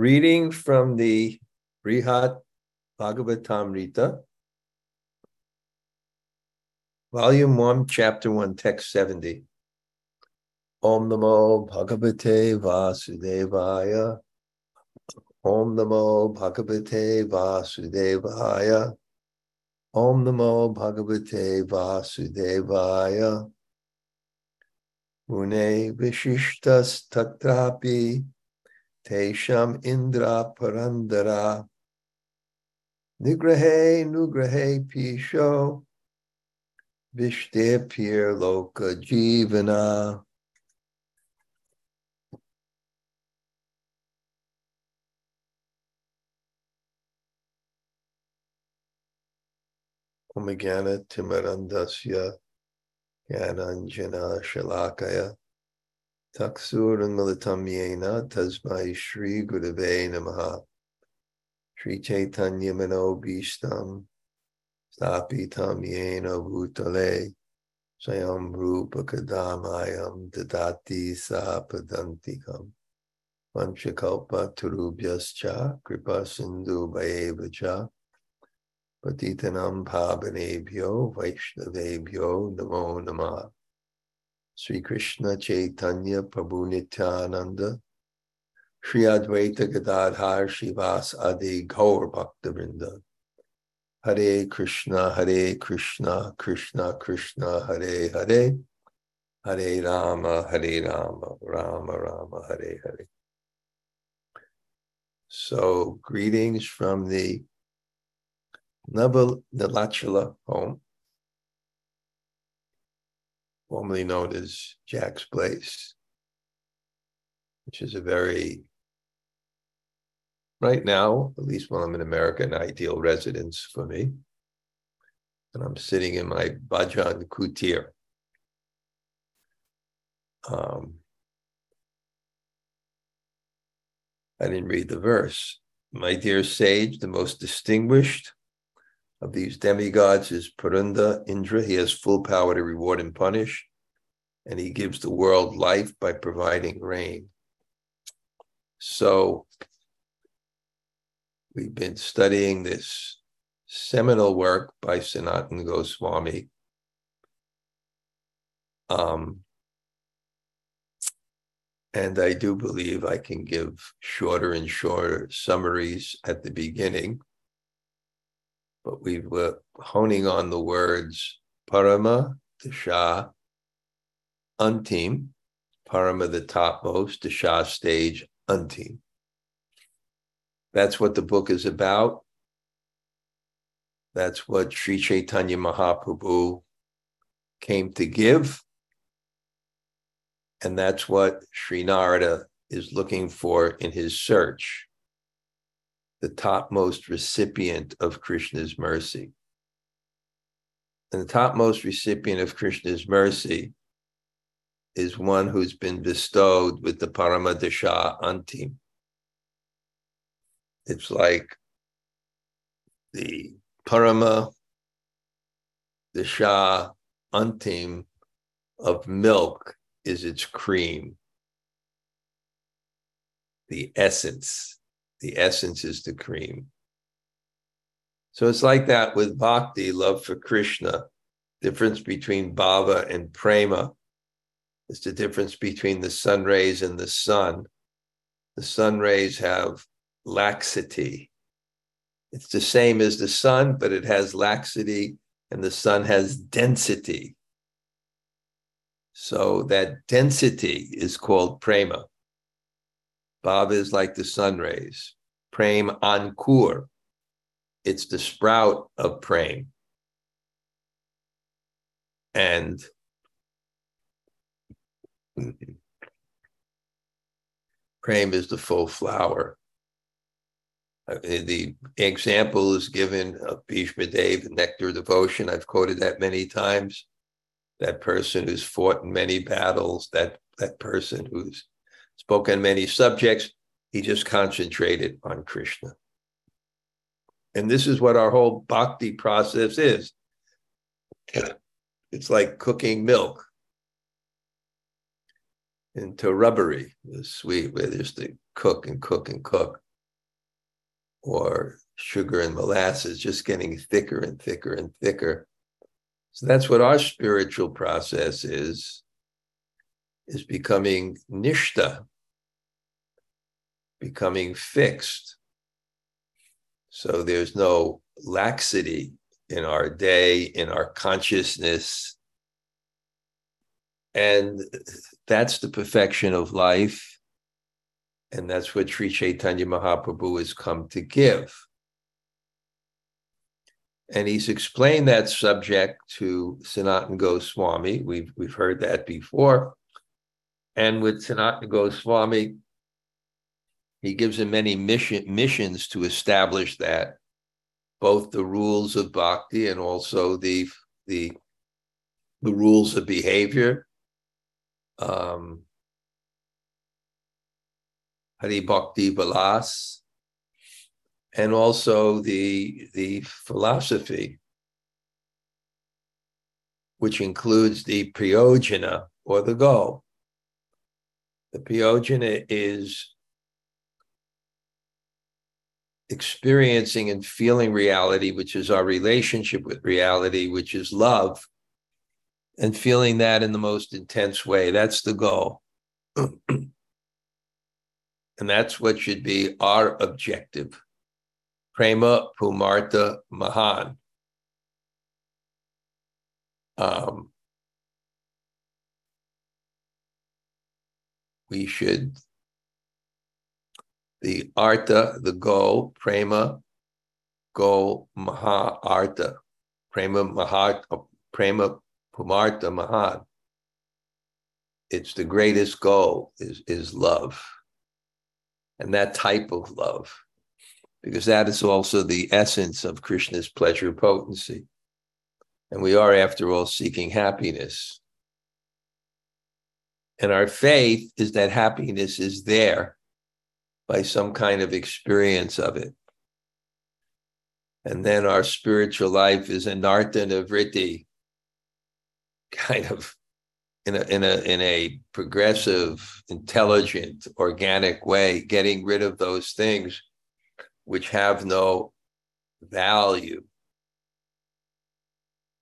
Reading from the Brihat Bhagavatamrita, Volume 1, Chapter 1, Text 70. Om Namo Bhagavate Vasudevaya. Om Namo Bhagavate Vasudevaya. Om Namo Bhagavate Vasudevaya. Mune Vishishtas Tatrapi Tesham Indra Purandara. Nigrahe Nugrahe Pisho. Vishte Pir Loka Jivana. Omagana Timarandasya Yananjana Shalakaya Taksurangalatam Yena Tasmai Shri Gurave Namaha. Shri Chaitanya Mano Bhishtam Stapitam Yena Bhutale Sayam Rupa Kadamayam Dadati Sapadantikam. Vanchakalpa Turubhyascha Kripa Sindhu Bhayevacha Patitanam Pavanebhyo Vaishnavebhyo Namo Namah Sri Krishna Chaitanya Prabhu Nityananda Sri Advaita Gadadhar Shivas Adi Gaur Bhaktivinoda Hare Krishna Hare Krishna Krishna Krishna Hare Hare. Hare Rama Hare Rama Rama Rama Hare Hare. So greetings from the Nava Nilachala home formerly known as Jack's Place, which is a very, right now, at least while I'm in America, an ideal residence for me. And I'm sitting in my Bhajan Kutir. Um, I didn't read the verse. My dear sage, the most distinguished of these demigods is Purandara Indra. He has full power to reward and punish, and he gives the world life by providing rain. So we've been studying this seminal work by Sanatana Goswami. Um, and I do believe I can give shorter and shorter summaries at the beginning but we were honing on the words parama, the Shah, unteam, parama, the topmost, the Shah stage, unteam. That's what the book is about. That's what Sri Chaitanya Mahaprabhu came to give. And that's what Sri Narada is looking for in his search the topmost recipient of Krishna's mercy. And the topmost recipient of Krishna's mercy is one who's been bestowed with the Paramadasha Antim. It's like the Parama Dasha Antim of milk is its cream, the essence the essence is the cream. So it's like that with bhakti, love for Krishna. Difference between bhava and prema is the difference between the sun rays and the sun. The sun rays have laxity. It's the same as the sun, but it has laxity, and the sun has density. So that density is called prema. Bhava is like the sun rays. Prem Ankur. It's the sprout of Prem. And Prem is the full flower. Uh, the example is given of Bhishma Dev, Nectar Devotion. I've quoted that many times. That person who's fought in many battles, that, that person who's spoken many subjects. He just concentrated on Krishna. And this is what our whole bhakti process is. It's like cooking milk into rabri, the sweet, where there's to cook and cook and cook. or sugar and molasses, just getting thicker and thicker and thicker. So that's what our spiritual process is, is becoming nishta, becoming fixed. So there's no laxity in our day, in our consciousness. And that's the perfection of life. And that's what Sri Chaitanya Mahaprabhu has come to give. And he's explained that subject to Sanatan Goswami. We've, we've heard that before. And with Sanatan Goswami, he gives him many mission, missions to establish that, both the rules of bhakti and also the, the, the rules of behavior. Um, Hari Bhakti Vilas, and also the, the philosophy, which includes the prayojana or the goal. The prayojana is experiencing and feeling reality, which is our relationship with reality, which is love, and feeling that in the most intense way. That's the goal. and that's what should be our objective. Prema Pumartha Mahan. Um, we should, the artha, the goal, prema, goal, maha artha, prema maha, prema pumartha mahan. It's the greatest goal is, is love. And that type of love because that is also the essence of Krishna's pleasure potency. And we are, after all, seeking happiness. And our faith is that happiness is there by some kind of experience of it. And then our spiritual life is anartha nivritti, kind of in a in a in a progressive, intelligent, organic way, getting rid of those things which have no value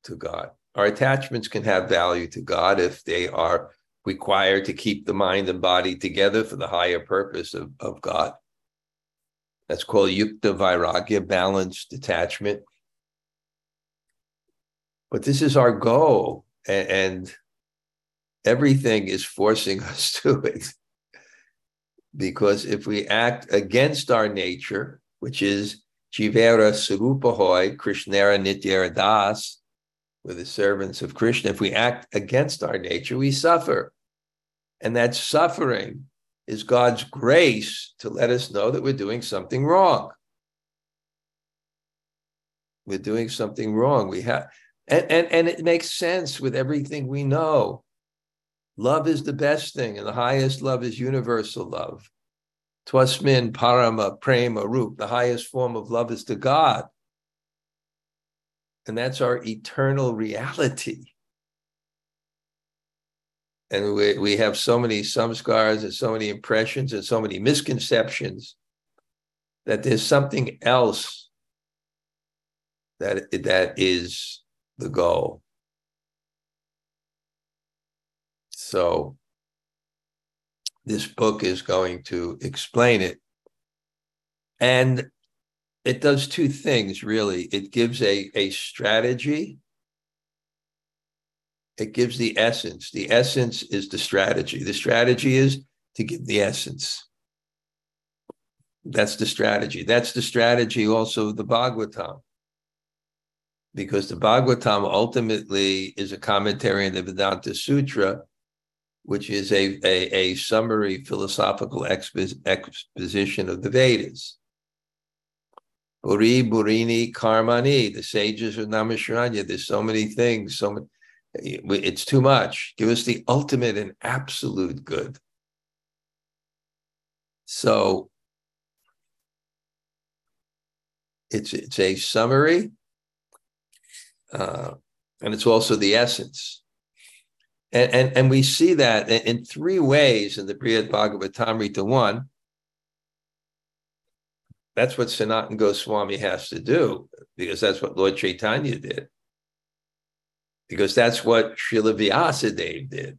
to God. Our attachments can have value to God if they are required to keep the mind and body together for the higher purpose of, of God. That's called yukta vairagya, balanced detachment. But this is our goal, and, and everything is forcing us to it. Because if we act against our nature, which is Jivera Sarupahoy, Krishnera Nityara Das, we're the servants of Krishna. If we act against our nature, we suffer. And that suffering is God's grace to let us know that we're doing something wrong. We're doing something wrong. We have and, and, and it makes sense with everything we know. Love is the best thing, and the highest love is universal love. Twasmin parama prema rup. The highest form of love is to God. And that's our eternal reality. And we, we have so many samskars and so many impressions and so many misconceptions that there's something else that, that is the goal. So this book is going to explain it. And it does two things, really. It gives a, a strategy, it gives the essence. The essence is the strategy. The strategy is to give the essence. That's the strategy. That's the strategy also of the Bhagavatam. Because the Bhagavatam ultimately is a commentary on the Vedanta Sutra which is a, a, a summary philosophical exposition of the Vedas. Buri, Burini, Karmani, the sages of Naimisharanya. There's so many things, so many, it's too much. Give us the ultimate and absolute good. So it's it's a summary, uh, and it's also the essence. And, and, and we see that in three ways in the Brihad Bhagavatamrita 1. That's what Sanatan Goswami has to do, because that's what Lord Chaitanya did. Because that's what Srila Vyasadeva did.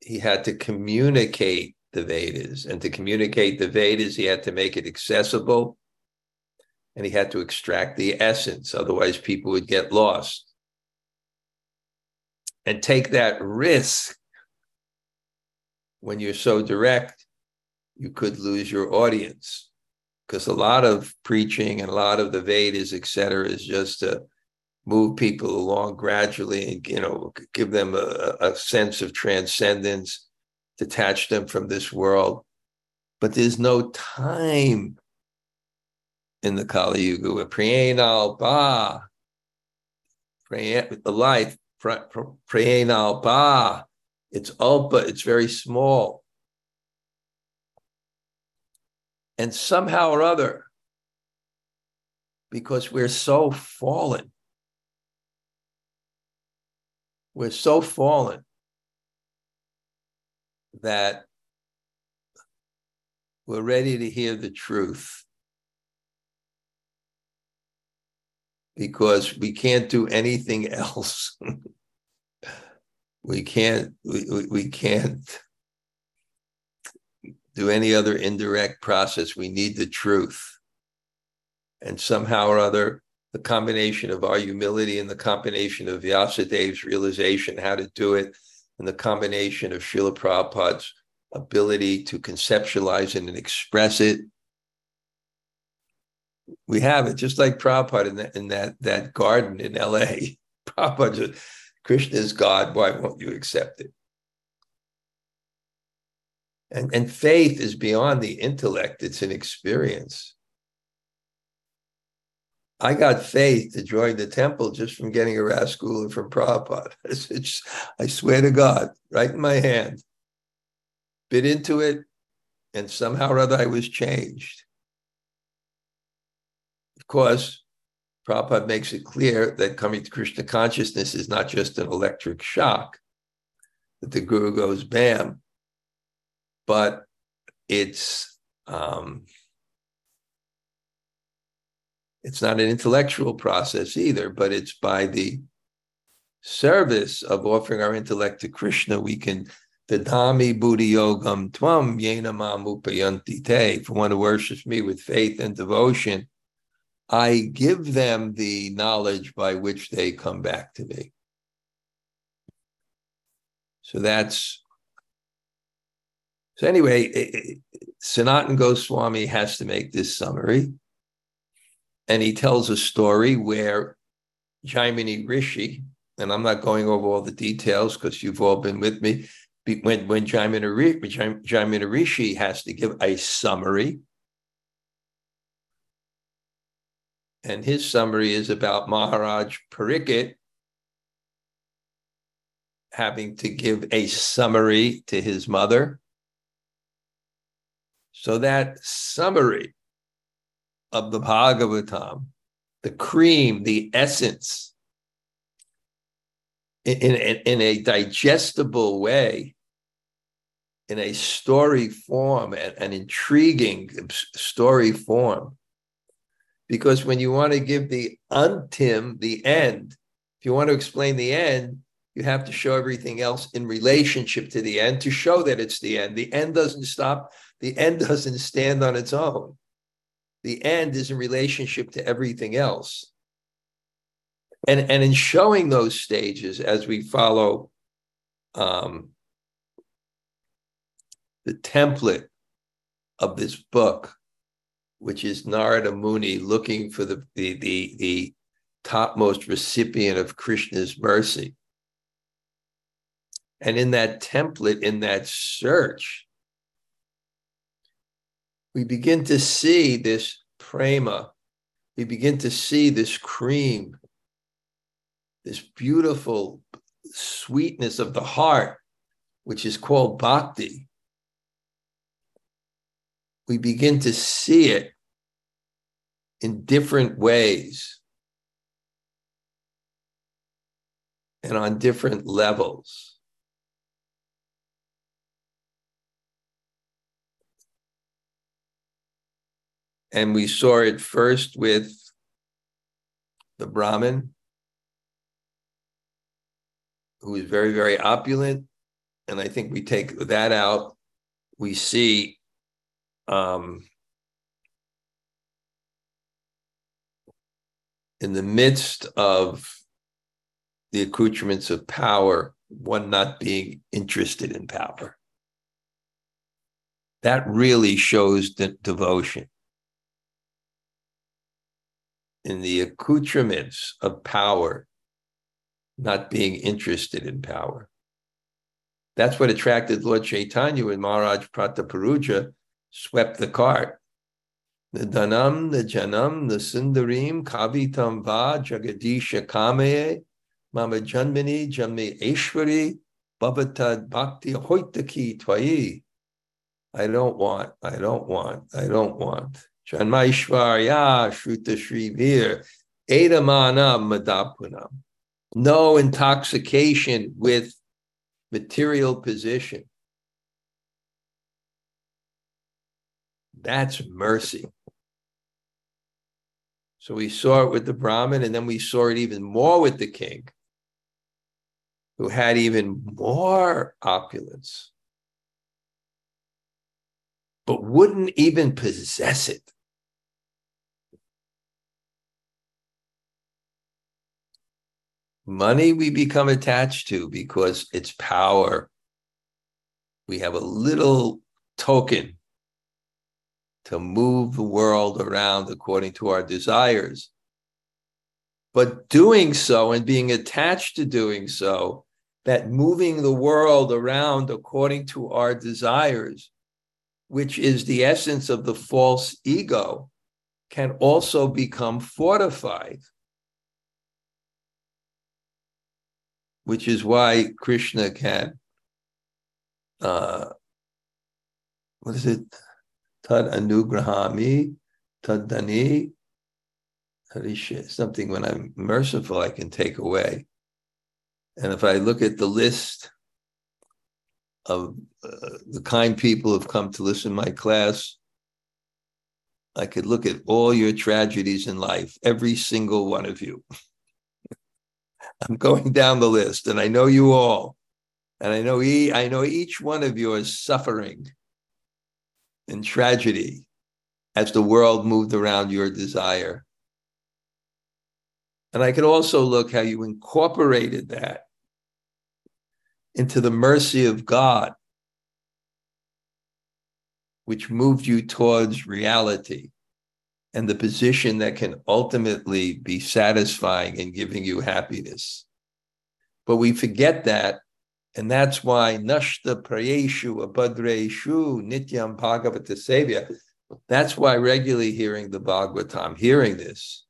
He had to communicate the Vedas. And to communicate the Vedas, he had to make it accessible and he had to extract the essence. Otherwise, people would get lost. And take that risk when you're so direct, you could lose your audience. Because a lot of preaching and a lot of the Vedas, et cetera, is just to move people along gradually and you know give them a, a sense of transcendence detach them from this world. But there's no time in the Kali Yuga where Priyanal Ba, the life, Priyanal Ba, it's Alpa, it's very small. And somehow or other, because we're so fallen, we're so fallen that we're ready to hear the truth because we can't do anything else. we can't we, we, we can't do any other indirect process. We need the truth. And somehow or other, the combination of our humility and the combination of Vyasadev's realization how to do it and the combination of Srila Prabhupada's ability to conceptualize it and express it. We have it just like Prabhupada in that, in that, that garden in LA. Prabhupada Krishna is God, why won't you accept it? And, and faith is beyond the intellect, it's an experience. I got faith to join the temple just from getting a Rasgula from Prabhupada. It's, it's, I swear to God, right in my hand. Bit into it, and somehow or other I was changed. Of course, Prabhupada makes it clear that coming to Krishna consciousness is not just an electric shock, that the guru goes bam, but it's um, it's not an intellectual process either, but it's by the service of offering our intellect to Krishna, we can Dadami Buddhi Yogam Tvam Yena Mamupayanti Te. For one who worships me with faith and devotion, I give them the knowledge by which they come back to me. So that's so anyway, Sanatan Goswami has to make this summary and he tells a story where Jaimini Rishi, and I'm not going over all the details because you've all been with me, when, when Jaimini, Jaimini Rishi has to give a summary, and his summary is about Maharaj Parikshit having to give a summary to his mother. So that summary of the Bhagavatam, the cream, the essence, in, in, in a digestible way, in a story form, an, an intriguing story form. Because when you want to give the untim, the end, if you want to explain the end, you have to show everything else in relationship to the end to show that it's the end. The end doesn't stop, the end doesn't stand on its own the end is in relationship to everything else. And, and in showing those stages as we follow um, the template of this book, which is Narada Muni looking for the, the, the, the topmost recipient of Krishna's mercy. And in that template, in that search, we begin to see this prema. We begin to see this cream, this beautiful sweetness of the heart, which is called bhakti. We begin to see it in different ways and on different levels. And we saw it first with the Brahmin, who is very, very opulent. And I think we take that out. We see um, in the midst of the accoutrements of power, one not being interested in power. That really shows the devotion. In the accoutrements of power, not being interested in power. That's what attracted Lord Chaitanya when Maharaj Prataparudra swept the cart. The Dhanam, the Janam, the Sundarim, Kavitam Va, Jagadisha Kamaye, Mama Janmini, Janmi Eshwari, Bhavatad Bhakti Hoitaki Twayi. I don't want, I don't want, I don't want. Janmaishvarya Shruta Shri Vir, Edamana Madapunam. No intoxication with material position. That's mercy. So we saw it with the Brahmin, and then we saw it even more with the king who had even more opulence, but wouldn't even possess it. Money we become attached to because it's power. We have a little token to move the world around according to our desires. But doing so and being attached to doing so, that moving the world around according to our desires, which is the essence of the false ego, can also become fortified. Which is why Krishna can, uh, what is it? Tad anugrahami, tad dani, something when I'm merciful, I can take away. And if I look at the list of uh, the kind people who've come to listen to my class, I could look at all your tragedies in life, every single one of you. I'm going down the list, and I know you all, and I know e- I know each one of you is suffering in tragedy as the world moved around your desire. And I could also look how you incorporated that into the mercy of God, which moved you towards reality and the position that can ultimately be satisfying and giving you happiness. But we forget that. And that's why Nashta Prayeshu Abhadreshu Nityam Bhagavata Sevya. That's why regularly hearing the Bhagavatam, hearing this,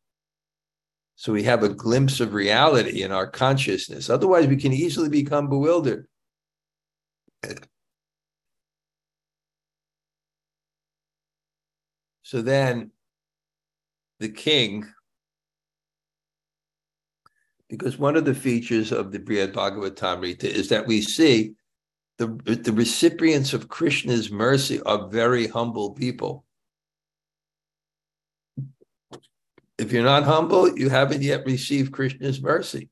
so we have a glimpse of reality in our consciousness. Otherwise, we can easily become bewildered. So then the king, because one of the features of the Brihad Bhagavatamrita is that we see the, the recipients of Krishna's mercy are very humble people. If you're not humble, you haven't yet received Krishna's mercy.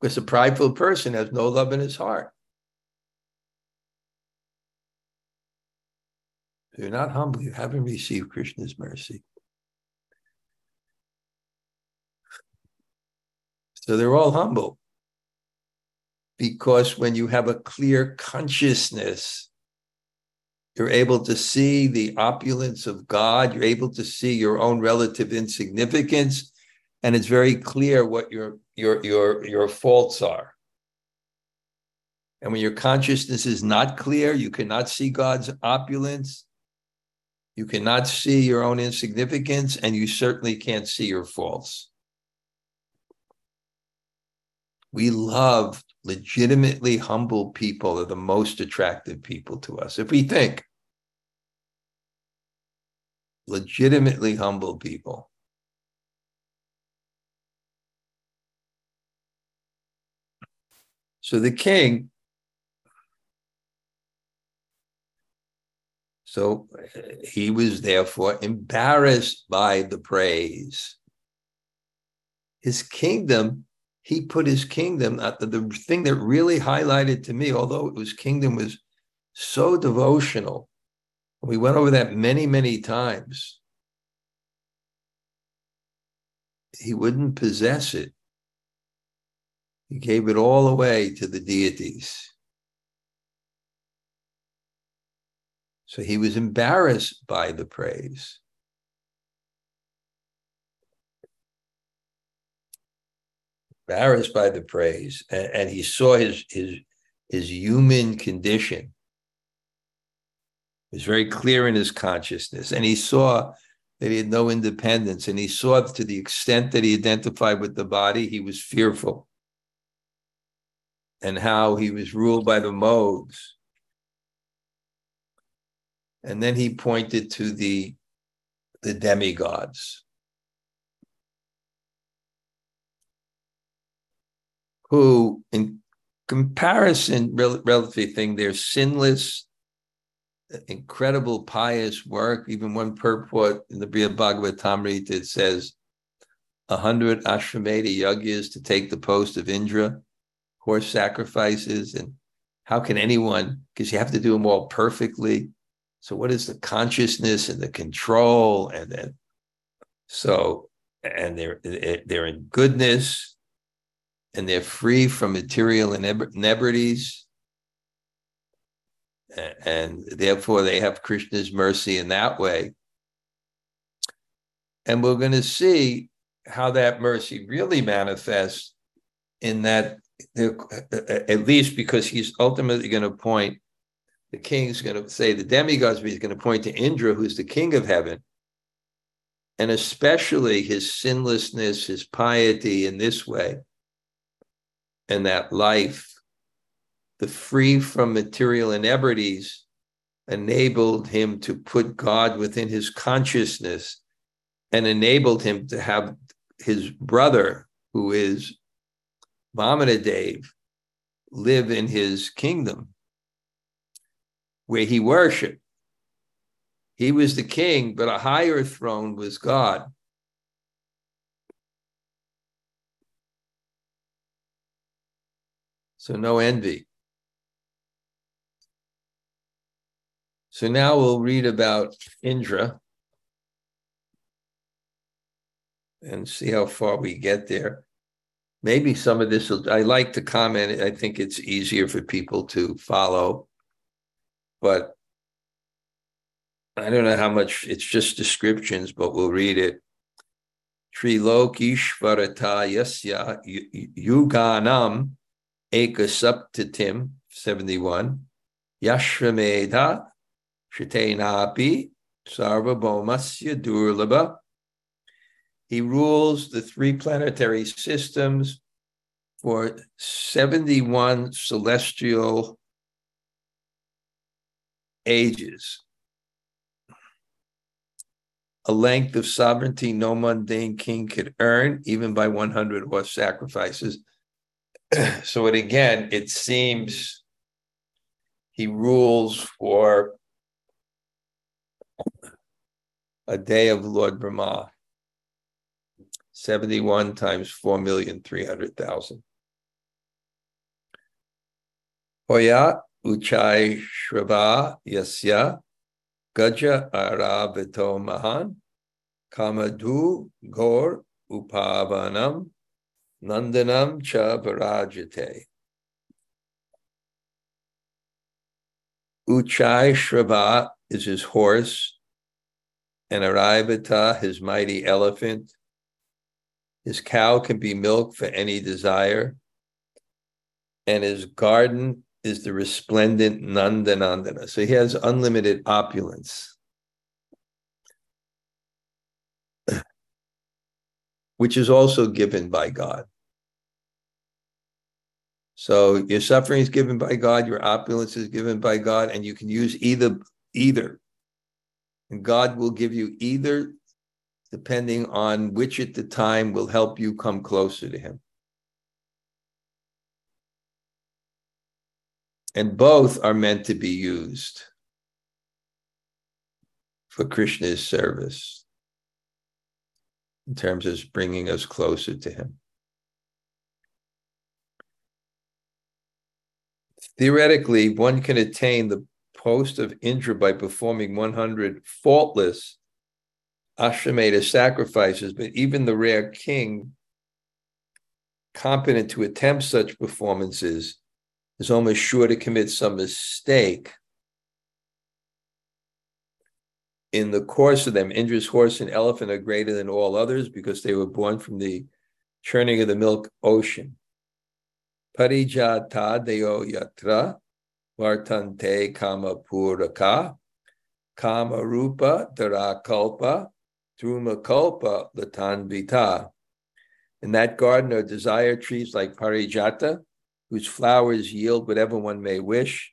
Because a prideful person has no love in his heart. If you're not humble, you haven't received Krishna's mercy. So they're all humble. Because when you have a clear consciousness you're able to see the opulence of God. You're able to see your own relative insignificance. And it's very clear what your, your, your, your faults are. And when your consciousness is not clear, you cannot see God's opulence. You cannot see your own insignificance, and you certainly can't see your faults. We love legitimately humble people are the most attractive people to us. If we think legitimately humble people, so the king So he was therefore embarrassed by the praise. His kingdom, he put his kingdom, the, the thing that really highlighted to me, although it was kingdom was so devotional. We went over that many, many times. He wouldn't possess it. He gave it all away to the deities. So he was embarrassed by the praise. Embarrassed by the praise. And, and he saw his, his, his human condition. It was very clear in his consciousness. And he saw that he had no independence. And he saw to the extent that he identified with the body, he was fearful. And how he was ruled by the modes and then he pointed to the, the demigods. Who, in comparison, rel- relatively thing, they're sinless, incredible pious work. Even one purport in the Brihad Bhagavatamrita it says a hundred Ashwamedha yajnas to take the post of Indra, horse sacrifices, and how can anyone? Because you have to do them all perfectly. So what is the consciousness and the control and then so and they're eh, they're in goodness and they're free from material inebrities and therefore they have Krishna's mercy in that way. And we're going to see how that mercy really manifests in that, eh, eh, at least because he's ultimately going to point the king's going to say the demigods, but he's going to point to Indra, who's the king of heaven, and especially his sinlessness, his piety in this way, and that life, the free from material inebrities, enabled him to put God within his consciousness and enabled him to have his brother, who is Dave, live in his kingdom where he worshiped. He was the king, but a higher throne was God. So no envy. So now we'll read about Indra and see how far we get there. Maybe some of this, will, I like to comment. I think it's easier for people to follow but I don't know how much it's just descriptions, but we'll read it. Trilokishvarata yasya yuganam ekasaptatim 71 yashramedha shitenapi sarvabhaumasya durlabha he rules the three planetary systems for 71 celestial ages. A length of sovereignty no mundane king could earn, even by 100 horse sacrifices. so it again, it seems he rules for a day of Lord Brahma. 71 times 4,300,000. Hoya Uchai Shrava Yasya Gaja Arabito Mahan Kamadu Gor Upavanam Nandanam Cha Varajate. Uchai Shrava is his horse, and Airavata his mighty elephant. His cow can be milked for any desire, and his garden is the resplendent Nandanandana. So he has unlimited opulence, which is also given by God. So your suffering is given by God, your opulence is given by God, and you can use either either. And God will give you either depending on which at the time will help you come closer to him. And both are meant to be used. for Krishna's service in terms of bringing us closer to him. Theoretically, one can attain the post of Indra by performing 100 faultless Ashwamedha sacrifices, but even the rare king competent to attempt such performances is almost sure to commit some mistake. In the course of them, Indra's horse and elephant are greater than all others because they were born from the churning of the milk ocean. Parijata deo yatra vartante kama puraka kama rupa darakalpa druma kalpa latanvita. In that garden are desire trees like parijata, whose flowers yield whatever one may wish.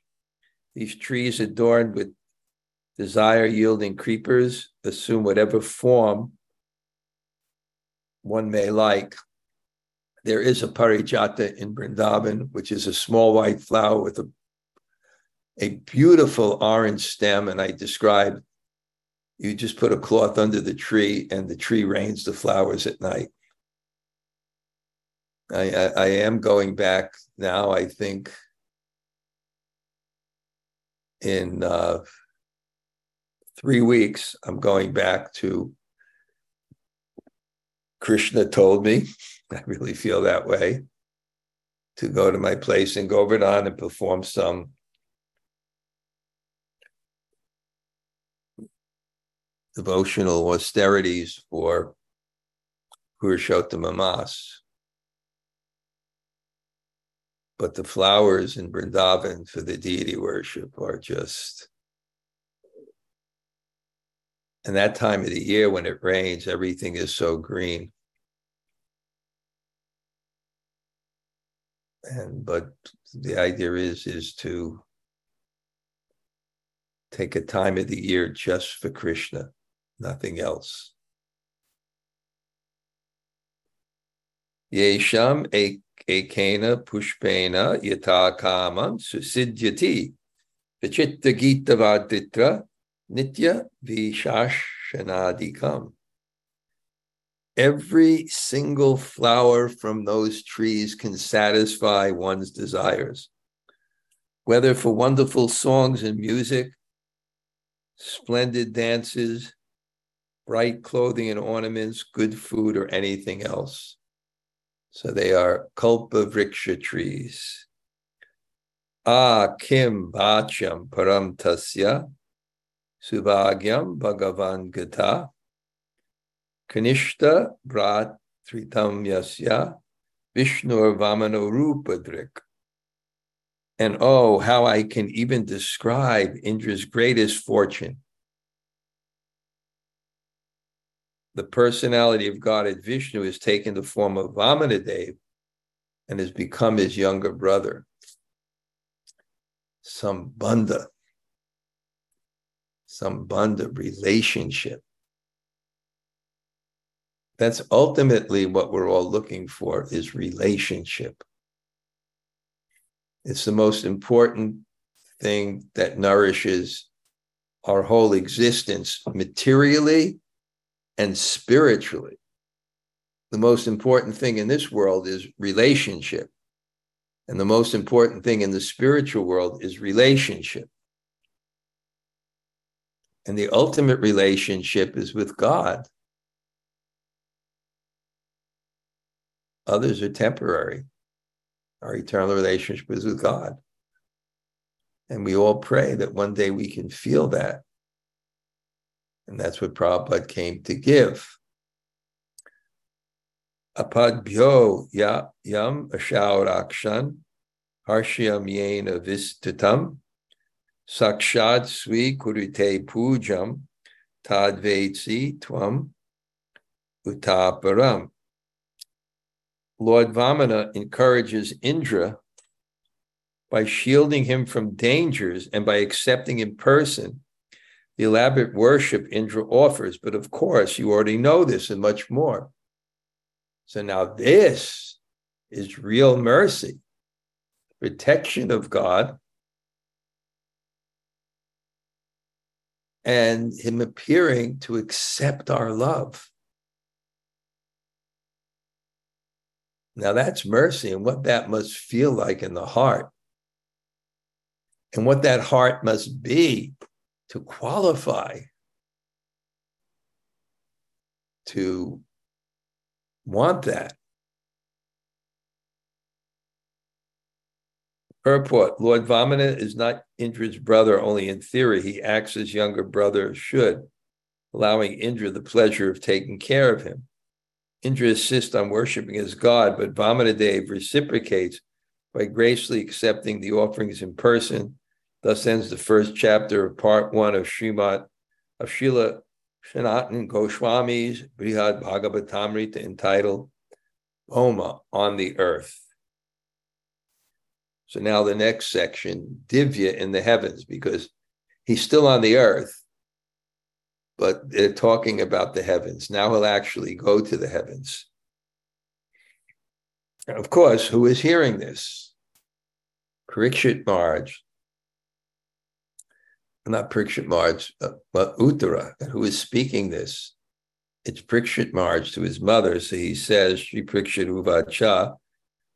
These trees adorned with desire yielding creepers assume whatever form one may like. There is a parijata in Vrindavan, which is a small white flower with a, a beautiful orange stem. And I describe you just put a cloth under the tree and the tree rains the flowers at night. I, I, I am going back now, I think, in uh, three weeks, I'm going back to Krishna told me, I really feel that way, to go to my place in Govardhan and perform some devotional austerities for Purushottama Mas. But the flowers in Vrindavan for the deity worship are just. And that time of the year when it rains, everything is so green. And but the idea is is to take a time of the year just for Krishna, nothing else. Yesham ekena pushpena yata kamam susidyati vichitta gita vaditra nitya vishashanadikam. Every single flower from those trees can satisfy one's desires, whether for wonderful songs and music, splendid dances, bright clothing and ornaments, good food, or anything else. So they are Kalpa Vriksha trees. Ah Kim Bacham Param Tasya Subhagyam Bhagavan Gata Kanishta Brat Tritam Yasya Vishnur Vamano Rupadrik. And oh, how I can even describe Indra's greatest fortune. The personality of God at Vishnu has taken the form of Vamanadev and has become his younger brother. Sambandha relationship. That's ultimately what we're all looking for is relationship. It's the most important thing that nourishes our whole existence materially and spiritually. The most important thing in this world is relationship. And the most important thing in the spiritual world is relationship. And the ultimate relationship is with God. Others are temporary. Our eternal relationship is with God. And we all pray that one day we can feel that and that's what Prabhupada came to give. Apadbhyo ya yam ashaurakshan harshyam yena vistatam sakshad svi kurite pujam tadvetsi tvam utaparam. Lord Vamana encourages Indra by shielding him from dangers and by accepting in person the elaborate worship Indra offers. But of course, you already know this and much more. So now this is real mercy, protection of God. and him appearing to accept our love. Now that's mercy and what that must feel like in the heart. And what that heart must be to qualify to want that. Purport Lord Vamana is not Indra's brother only in theory. He acts as younger brother should, allowing Indra the pleasure of taking care of him. Indra insists on worshiping as God, but Vamanadev reciprocates by graciously accepting the offerings in person. Thus ends the first chapter of part one of Srimad of Srila Sanatan Goswami's Brihad Bhagavatamrita entitled Bhauma on the Earth. So now the next section, Divya in the heavens, because he's still on the earth, but they're talking about the heavens. Now he'll actually go to the heavens. And of course, who is hearing this? Parikshit Maharaj, not Parikshit Maharaj, uh, but Uttara, who is speaking this. It's Parikshit Maharaj to his mother. So he says, Sri Parikshit Uvacha,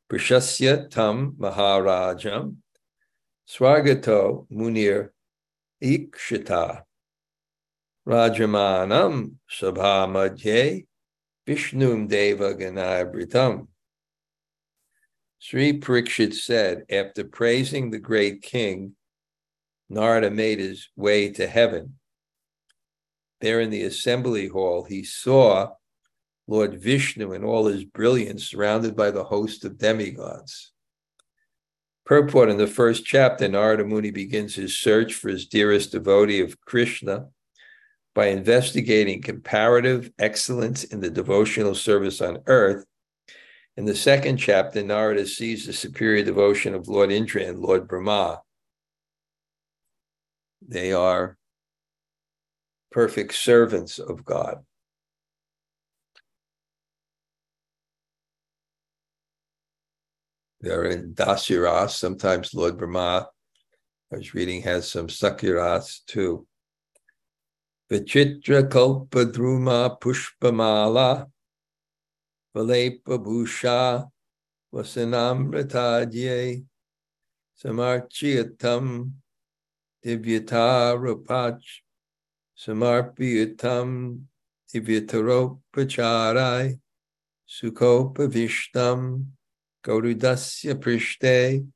Prashasya tam Maharajam Swargato Munir Ikshita Rajamanam Sabha Madhye Vishnum Deva Ganabritam. Sri Parikshit said, after praising the great king, Narada made his way to heaven. There in the assembly hall, he saw Lord Vishnu in all his brilliance, surrounded by the host of demigods. Purport in the first chapter, Narada Muni begins his search for his dearest devotee of Krishna by investigating comparative excellence in the devotional service on earth. In the second chapter, Narada sees the superior devotion of Lord Indra and Lord Brahma. They are perfect servants of God. They're in Dasiras. Sometimes Lord Brahma, I was reading, has some Sakiras too. Vichitra Kalpadruma Pushpamala Valepa Bhusha Vasanamratadye Samarchiyatam Divyatarapach Samarpiyatam Divyataropacharai Sukhopavishtam Gaurudasya Prishte.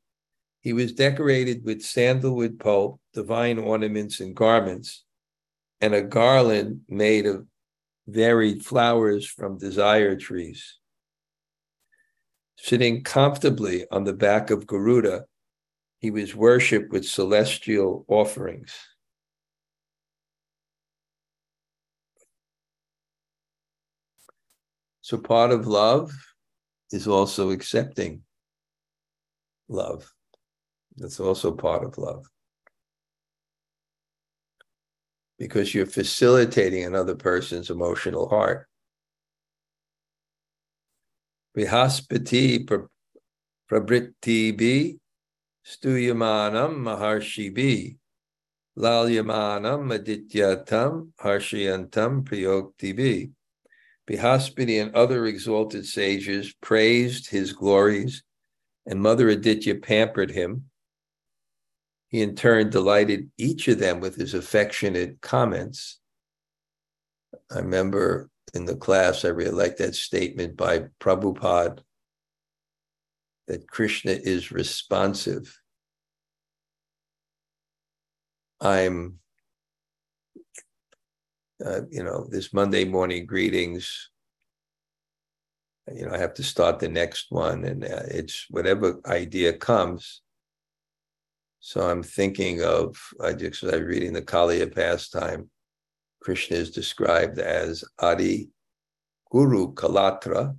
He was decorated with sandalwood pulp, divine ornaments and garments, and a garland made of varied flowers from desire trees. Sitting comfortably on the back of Garuda, he was worshipped with celestial offerings. So, part of love is also accepting love. That's also part of love. Because you're facilitating another person's emotional heart. Vihaspati bi stuyamanam maharshi bi lalyamanam adityatam priyokti bi. Brihaspati and other exalted sages praised his glories, and Mother Aditi pampered him. He in turn delighted each of them with his affectionate comments. I remember in the class, I really liked that statement by Prabhupada that Krishna is responsive. I'm uh, you know, this Monday morning greetings. You know, I have to start the next one, and uh, it's whatever idea comes. So I'm thinking of, I just was reading the Kaliya pastime. Krishna is described as Adi Guru Kalatra,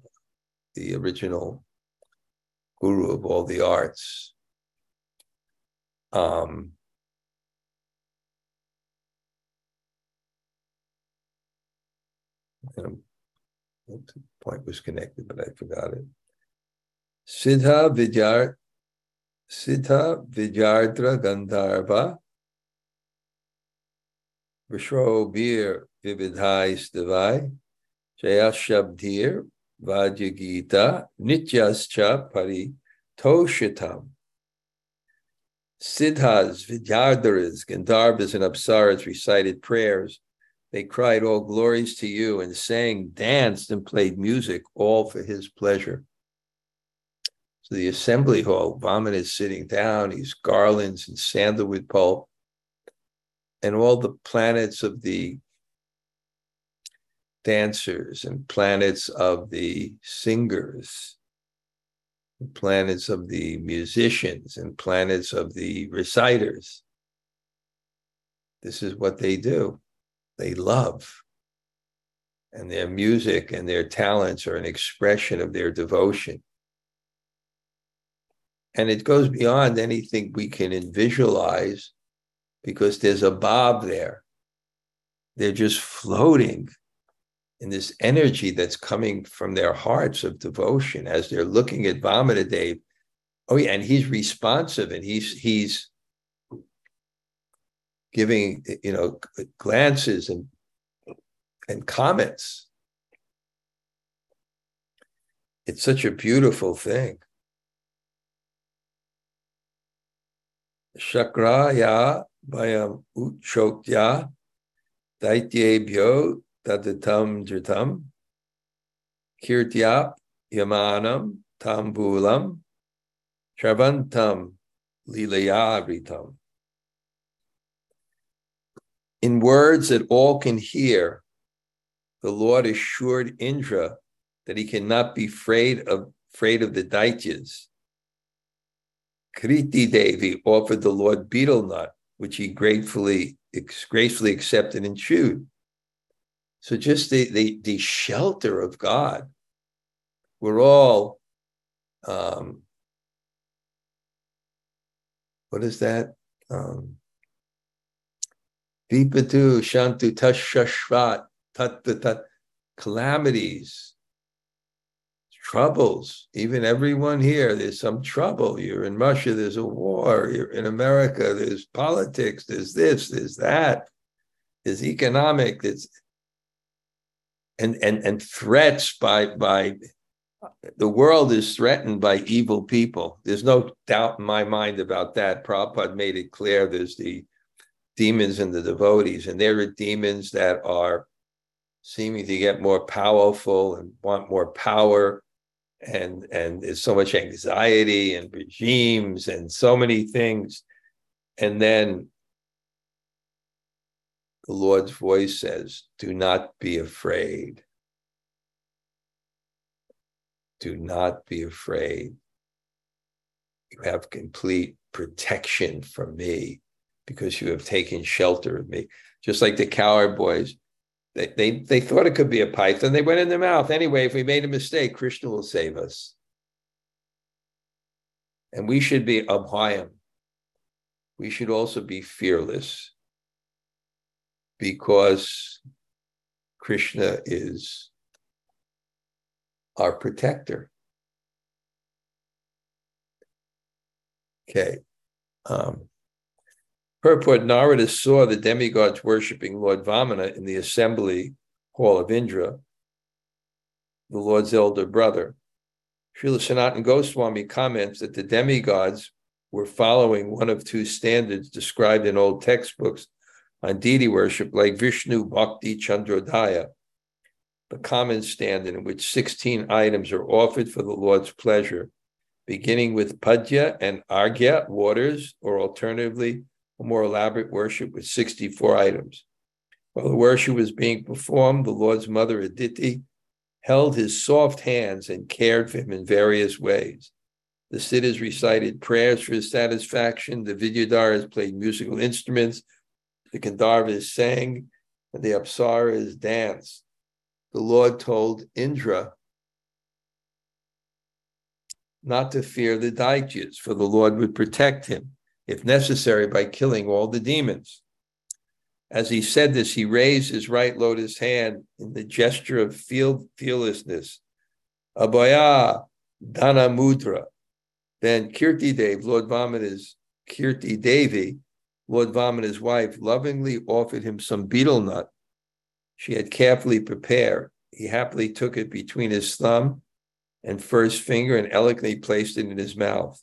the original guru of all the arts. Um, and the point was connected, but I forgot it. Siddha Vidyar Siddha Vidyardra Gandharva Vishrobir Vividhai Stavai, Jayashabdir Vajagita Nityascha Pari Toshitam. Siddhas, Vidyadharas, Gandharvas, and Apsaras recited prayers. They cried all glories to you and sang, danced, and played music, all for his pleasure. So the assembly hall, Vaman is sitting down, he's garlands and sandalwood pulp, and all the planets of the dancers and planets of the singers planets of the musicians and planets of the reciters. This is what they do. They love. And their music and their talents are an expression of their devotion. And it goes beyond anything we can visualize because there's a Bob there. They're just floating in this energy that's coming from their hearts of devotion as they're looking at Vamanadev. Oh yeah, and he's responsive and he's he's giving you know glances and and comments. It's such a beautiful thing. Shakraya Vayam Uchokya Daityebhyo tadatam dritam, kirtyap yamanam tambulam, travantam lilayavritam. In words that all can hear, the Lord assured Indra that he cannot be afraid of, afraid of the Daityas. Kirti Devi offered the Lord betel nut, which he gratefully, gracefully accepted and chewed. So just the, the, the shelter of God. We're all, um, what is that? Um, Vipatu Shantu Tashashvat Tat Tat calamities, troubles. Even everyone here, there's some trouble. You're in Russia, there's a war. You're in America, there's politics, there's this, there's that, there's economic, there's and and and threats by by the world is threatened by evil people. There's no doubt in my mind about that. Prabhupada made it clear there's the demons and the devotees, and there are demons that are seeming to get more powerful and want more power. And, and there's so much anxiety and regimes and so many things. And then the Lord's voice says, Do not be afraid. Do not be afraid. You have complete protection from me because you have taken shelter of me. Just like the cowherd boys, they, they, they thought it could be a python. They went in their mouth. Anyway, if we made a mistake, Krishna will save us. And we should be abhayam. We should also be fearless because Krishna is our protector. Okay. Um, purport Narada saw the demigods worshiping Lord Vamana in the assembly hall of Indra, the Lord's elder brother. Srila Sanatan Goswami comments that the demigods were following one of two standards described in old textbooks on deity worship like Vishnu Bhakti Chandrodaya, the common standard in which 16 items are offered for the Lord's pleasure, beginning with Padya and Argya, waters, or alternatively, a more elaborate worship with 64 items. While the worship was being performed, the Lord's mother Aditi held his soft hands and cared for him in various ways. The siddhas recited prayers for his satisfaction. The Vidyadharas played musical instruments the Gandharvas sang, and the Apsaras danced. The Lord told Indra not to fear the Daityas, for the Lord would protect him, if necessary, by killing all the demons. As he said this, he raised his right lotus hand in the gesture of fearlessness. Abhaya Dana Mudra. Then Kirti Dev, Lord Vamana's Kirti Devi, Lord Vamana's wife lovingly offered him some betel nut she had carefully prepared. He happily took it between his thumb and first finger and elegantly placed it in his mouth.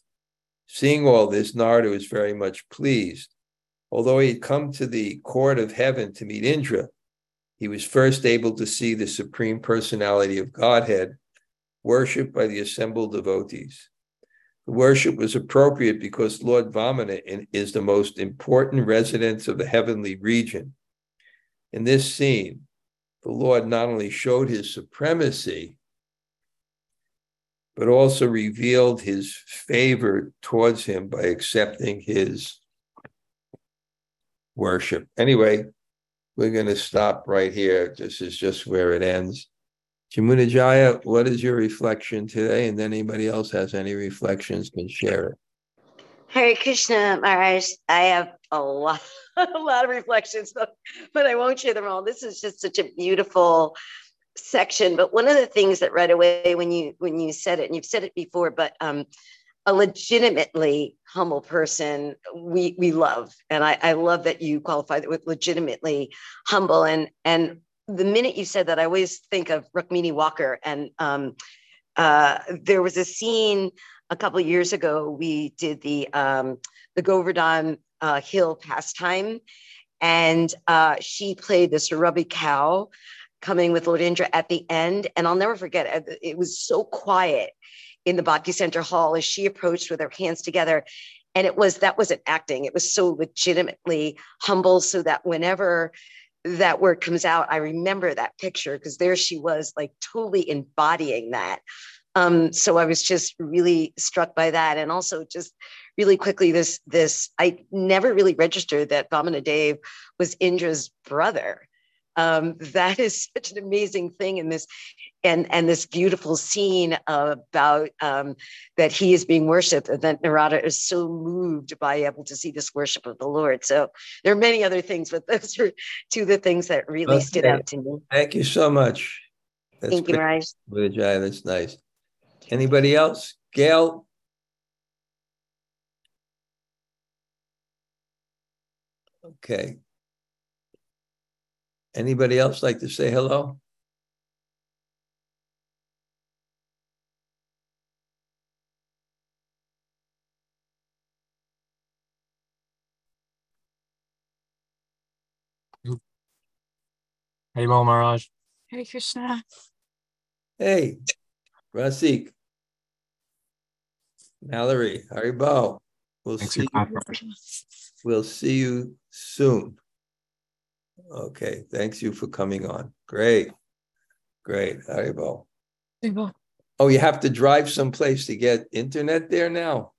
Seeing all this, Narada was very much pleased. Although he had come to the court of heaven to meet Indra, he was first able to see the supreme personality of Godhead worshipped by the assembled devotees. The worship was appropriate because Lord Vamana is the most important residence of the heavenly region. In this scene, the Lord not only showed his supremacy, but also revealed his favor towards him by accepting his worship. Anyway, we're going to stop right here. This is just where it ends. Jamunajaya, what is your reflection today? And then anybody else has any reflections can share it. Hare Krishna Maharaj, I have a lot, a lot of reflections, but, but I won't share them all. This is just such a beautiful section. But one of the things that right away when you when you said it, and you've said it before, but um, a legitimately humble person we we love, and I, I love that you qualified it with legitimately humble. And and the minute you said that, I always think of Rukmini Walker, and um, uh, there was a scene a couple years ago, we did the um, the Govardhan uh, Hill pastime, and uh, she played this Ruby cow coming with Lord Indra at the end. And I'll never forget it. It was so quiet in the Bhakti Center hall as she approached with her hands together. And it was that wasn't acting. It was so legitimately humble, so that whenever that word comes out, I remember that picture because there she was, like totally embodying that. Um, so I was just really struck by that. And also just really quickly, this, this, I never really registered that Vamanadev was Indra's brother. Um, that is such an amazing thing in this and and this beautiful scene about um, that he is being worshipped and that Narada is so moved by able to see this worship of the Lord. So there are many other things, but those are two of the things that really okay. stood out to me. Thank you so much. That's Thank you, Raj. That's nice. Anybody else? Gail? Okay. Anybody else like to say hello? Hey, Mo Maharaj. Hey, Krishna. Hey, Rasik. Mallory, Haribol. We'll Thanks see you. We'll see you soon. Okay, thanks you for coming on. Great, great, Haribol. Haribol. Oh, you have to drive someplace to get internet there now.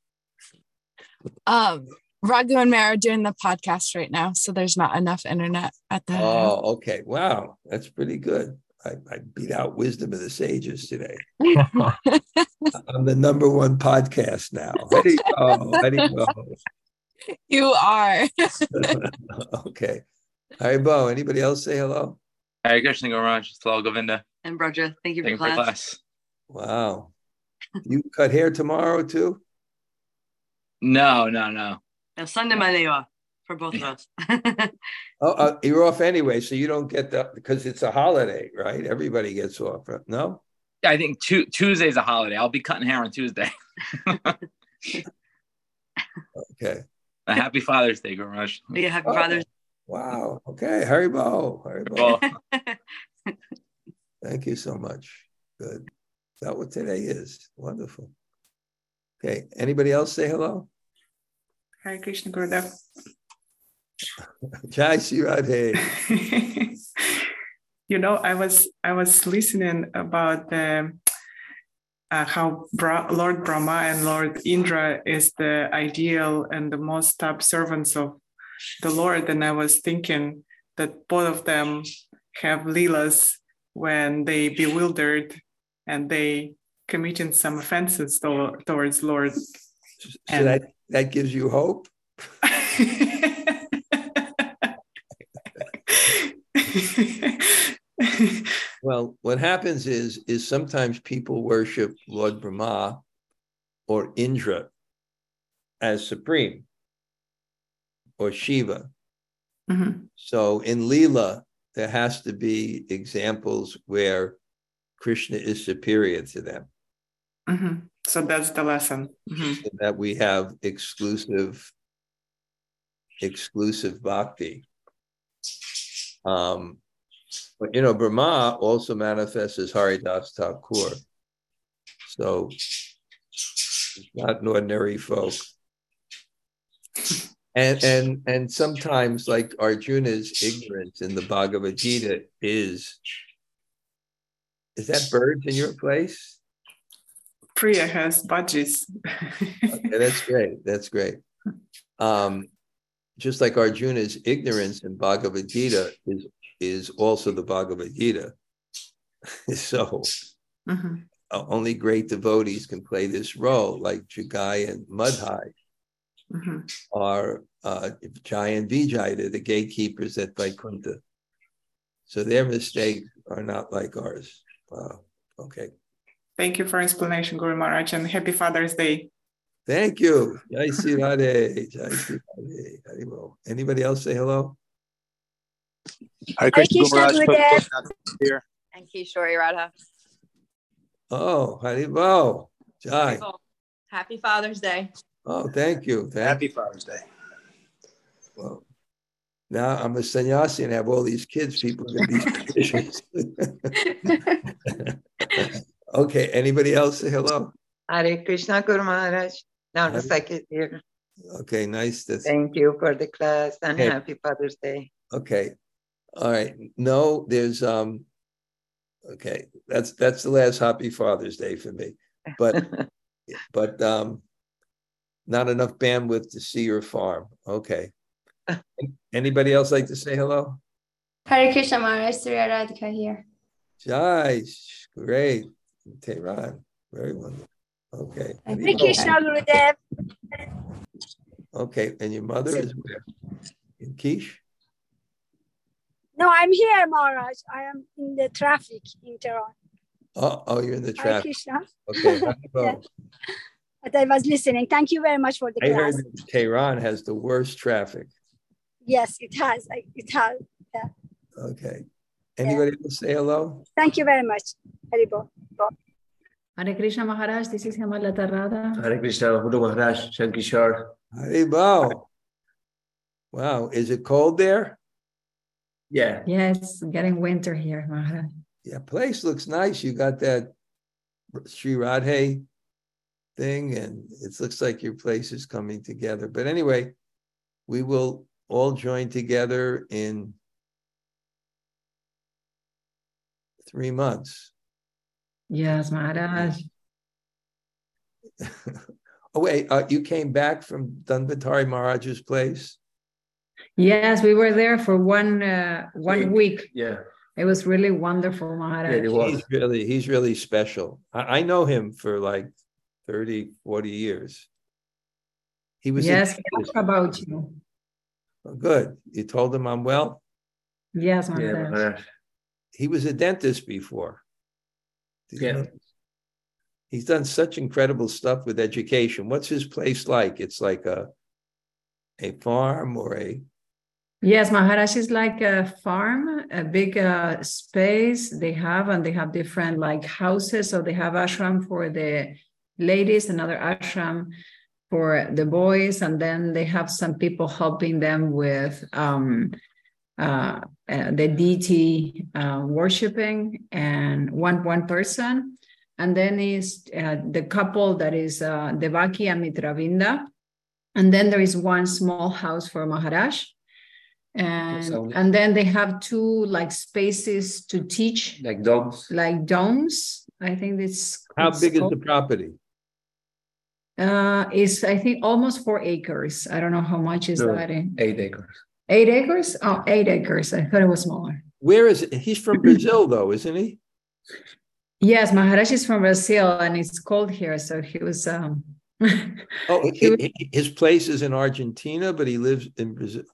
Um, Raghu and Mara are doing the podcast right now, so there's not enough internet at the. Oh, okay. Wow, that's pretty good. I, I, beat out wisdom of the sages today. I'm the number one podcast now. Ready? Oh, ready? You are. okay. Hi, Bo. Anybody else say hello? Hi, Krishna Garaj. Hello, Govinda. And Braja. Thank you for, class. for class. Wow. You cut hair tomorrow too? No, no, no. no Sunday, Monday off for both of us. oh, uh, you're off anyway, so you don't get that because it's a holiday, right? Everybody gets off. No. I think two, Tuesday's a holiday. I'll be cutting hair on Tuesday. okay. A happy Father's Day, Garage. Yeah, happy oh, Father's Wow. Okay. Haribol. Harry Bo. Thank you so much. Good. Is that what today is? Wonderful. Okay. Anybody else say hello? Hare Krishna Gurudev. Jai Shri you know, I was I was listening about the uh, how Bra- Lord Brahma and Lord Indra is the ideal and the most top servants of the Lord, and I was thinking that both of them have leelas when they bewildered and they committing some offenses to- towards Lord. So and that, that gives you hope. well, what happens is is sometimes people worship Lord Brahma or Indra as supreme. Or Shiva. Mhm. So in Leela, there has to be examples where Krishna is superior to them, Mhm. So that's the lesson. Mhm. so that we have exclusive, exclusive bhakti. Um, but you know, Brahma also manifests as Haridas Thakur. So it's not an ordinary folk. And and and sometimes like Arjuna's ignorance in the Bhagavad Gita is is that birds in your place? Priya has budgies. Okay, that's great. That's great. Um, just like Arjuna's ignorance in Bhagavad Gita is is also the Bhagavad Gita. so Mhm. uh, only great devotees can play this role, like Jagai and Madhai Mhm. are uh, Jai and Vijay, they're the gatekeepers at Vaikuntha. So their mistakes are not like ours. Wow. Okay. Thank you for explanation, Guru Maharaj, and happy Father's Day. Thank you. Jai Sri Radhe. Jai Sri Radhe. Haribol. Anybody else say hello? Hare Krishna, Krishna, Guru Maharaj. Here. And Kishori Radha. Oh, Haribol. Jai. Happy Father's Day. Oh, thank you. Thank Happy Father's Day. Well, now I'm a sannyasi and have all these kids. People are going to be suspicious. okay. Anybody else say hello? Hare Krishna Guru Maharaj. Now the second year. Okay. Nice. To, Thank you for the class and Okay. happy Father's Day. okay. All right. No, there's um. Okay, that's that's the last Happy Father's Day for me, but but um, not enough bandwidth to see your farm. Okay. Anybody else like to say hello? Hare Krishna Maharaj, Surya Radhika here. Jai, great. Tehran, very wonderful. Okay. Hare Haribol. Krishna Gurudev. Okay, and your mother is where? In Kish? No, I'm here, Maharaj. I am in the traffic in Tehran. Oh, oh, you're in the Hare traffic. Krishna. Okay. Haribol. But I was listening. Thank you very much for the I class. heard Tehran has the worst traffic. Yes, it has. It has. Okay. Anybody else say hello? Thank you very much. Haribol. Hare Krishna Maharaj, this is Hemalata Radha. Hare Krishna, Guru Maharaj, Shankishar. Haribol. Wow, is it cold there? Yeah. Yes, getting winter here, Maharaj. Yeah, place looks nice. You got that Sri Radhe thing, and it looks like your place is coming together. But anyway, we will all join together in three months. Yes, Maharaj. Oh, wait, uh, you came back from Dhanvantari Maharaj's place? Yes, we were there for one uh, one week. Yeah. It was really wonderful, Maharaj. He's really, he's really special. I, I know him for like 30, 40 years. He was yes, he asked about you. Oh, good. You told him I'm well? Yes, Maharaj. He was a dentist before. Did you Yeah. know? He's done such incredible stuff with education. What's his place like? It's like a a farm or a Yes, Maharaj is like a farm, a big uh, space they have, and they have different like houses. So they have ashram for the ladies, another ashram for the boys, and then they have some people helping them with um, uh, uh, the deity uh, worshiping, and one one person, and then is uh, the couple that is uh, Devaki and Mitravinda, and then there is one small house for Maharaj. And sounds- and then they have two like spaces to teach. Like dogs. like domes i think it's how it's big is the property? Uh is i think almost four acres i don't know how much is No, that in Eight acres. eight acres oh eight acres i thought it was smaller Where is it? He's from Brazil though, isn't he? yes maharaj is from brazil and it's cold here so he was um Oh, He hi- his place is in Argentina, but he lives in Brazil.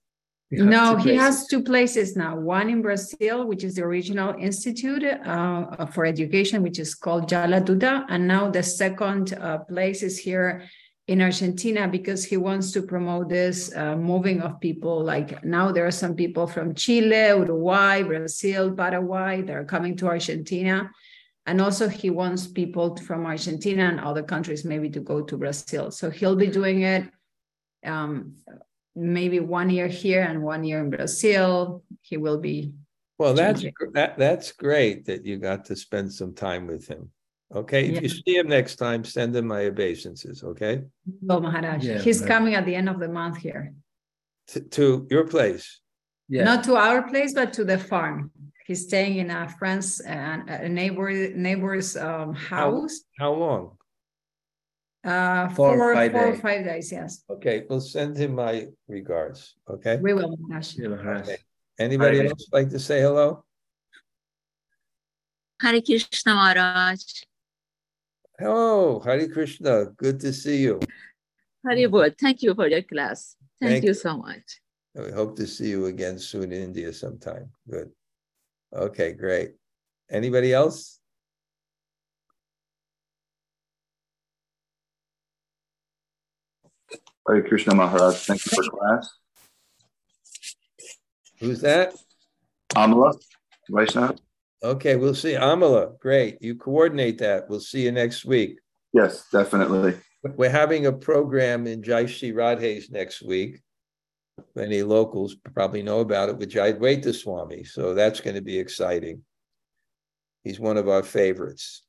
No, he has two places now. One in Brazil, which is the original institute uh, for education, which is called Jala Duda, and now the second uh, place is here in Argentina because he wants to promote this uh, moving of people. Like now, there are some people from Chile, Uruguay, Brazil, Paraguay that are coming to Argentina. And also, he wants people from Argentina and other countries maybe to go to Brazil. So he'll be doing it um, maybe one year here and one year in Brazil. He will be. Well, that's that, that's great that you got to spend some time with him. Okay. If yeah. you see him next time, send him my obeisances. Okay. Oh, Maharaj. Yeah, He's coming at the end of the month here. To, to your place. Yeah. Not to our place, but to the farm. He's staying in a friend's and a neighbor neighbor's um, house. How, how long? Uh, four, four, five, four or five days. Yes. Okay, we'll send him my regards. Okay. We will. Maharaj. Okay. Anybody Hare else like to say hello? Hare Krishna Maharaj. Hello, Hare Krishna. Good to see you. Hare Bol. Thank you for your class. Thank, Thank you so much. We hope to see you again soon in India sometime. Good. Okay, great. Anybody else? Hare Krishna Maharaj. Thank you for class. Who's that? Amala Vaishnav. Okay, we'll see. Amala, great. You coordinate that. We'll see you next week. Yes, definitely. We're having a program in Jai Shri Radhe's next week. Many locals probably know about it with Jayadvaita Swami. So that's going to be exciting. He's one of our favorites.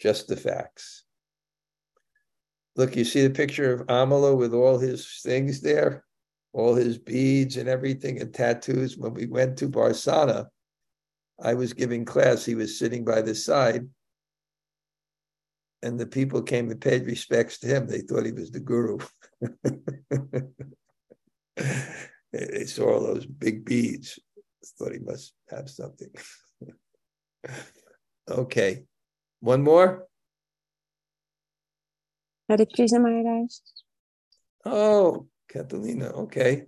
Just the facts. Look, you see the picture of Amala with all his things there, all his beads and everything and tattoos. When we went to Barsana, I was giving class, he was sitting by the side. And the people came and paid respects to him. They thought he was the guru. they saw all those big beads. Thought he must have something. okay. One more? Hare Krishna Maharaj. Oh, Catalina. Okay.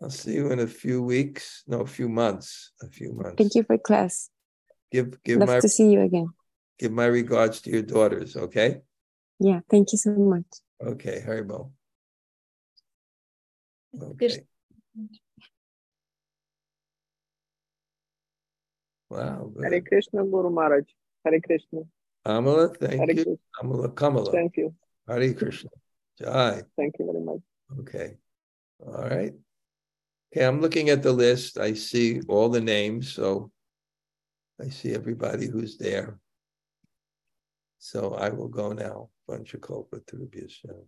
I'll see you in a few weeks. No, a few months. A few months. Thank you for class. Give give Love my to see you again. Give my regards to your daughters, okay? Yeah, thank you so much. Okay, Haribol. Okay. Wow. Good. Hare Krishna Guru Maharaj. Hare Krishna. Amala, thank Hare you. Amala Kamala. Thank you. Hare Krishna. Jai. Thank you very much. Okay. All right. Okay, I'm looking at the list. I see all the names, so I see everybody who's there. So I will go now. To the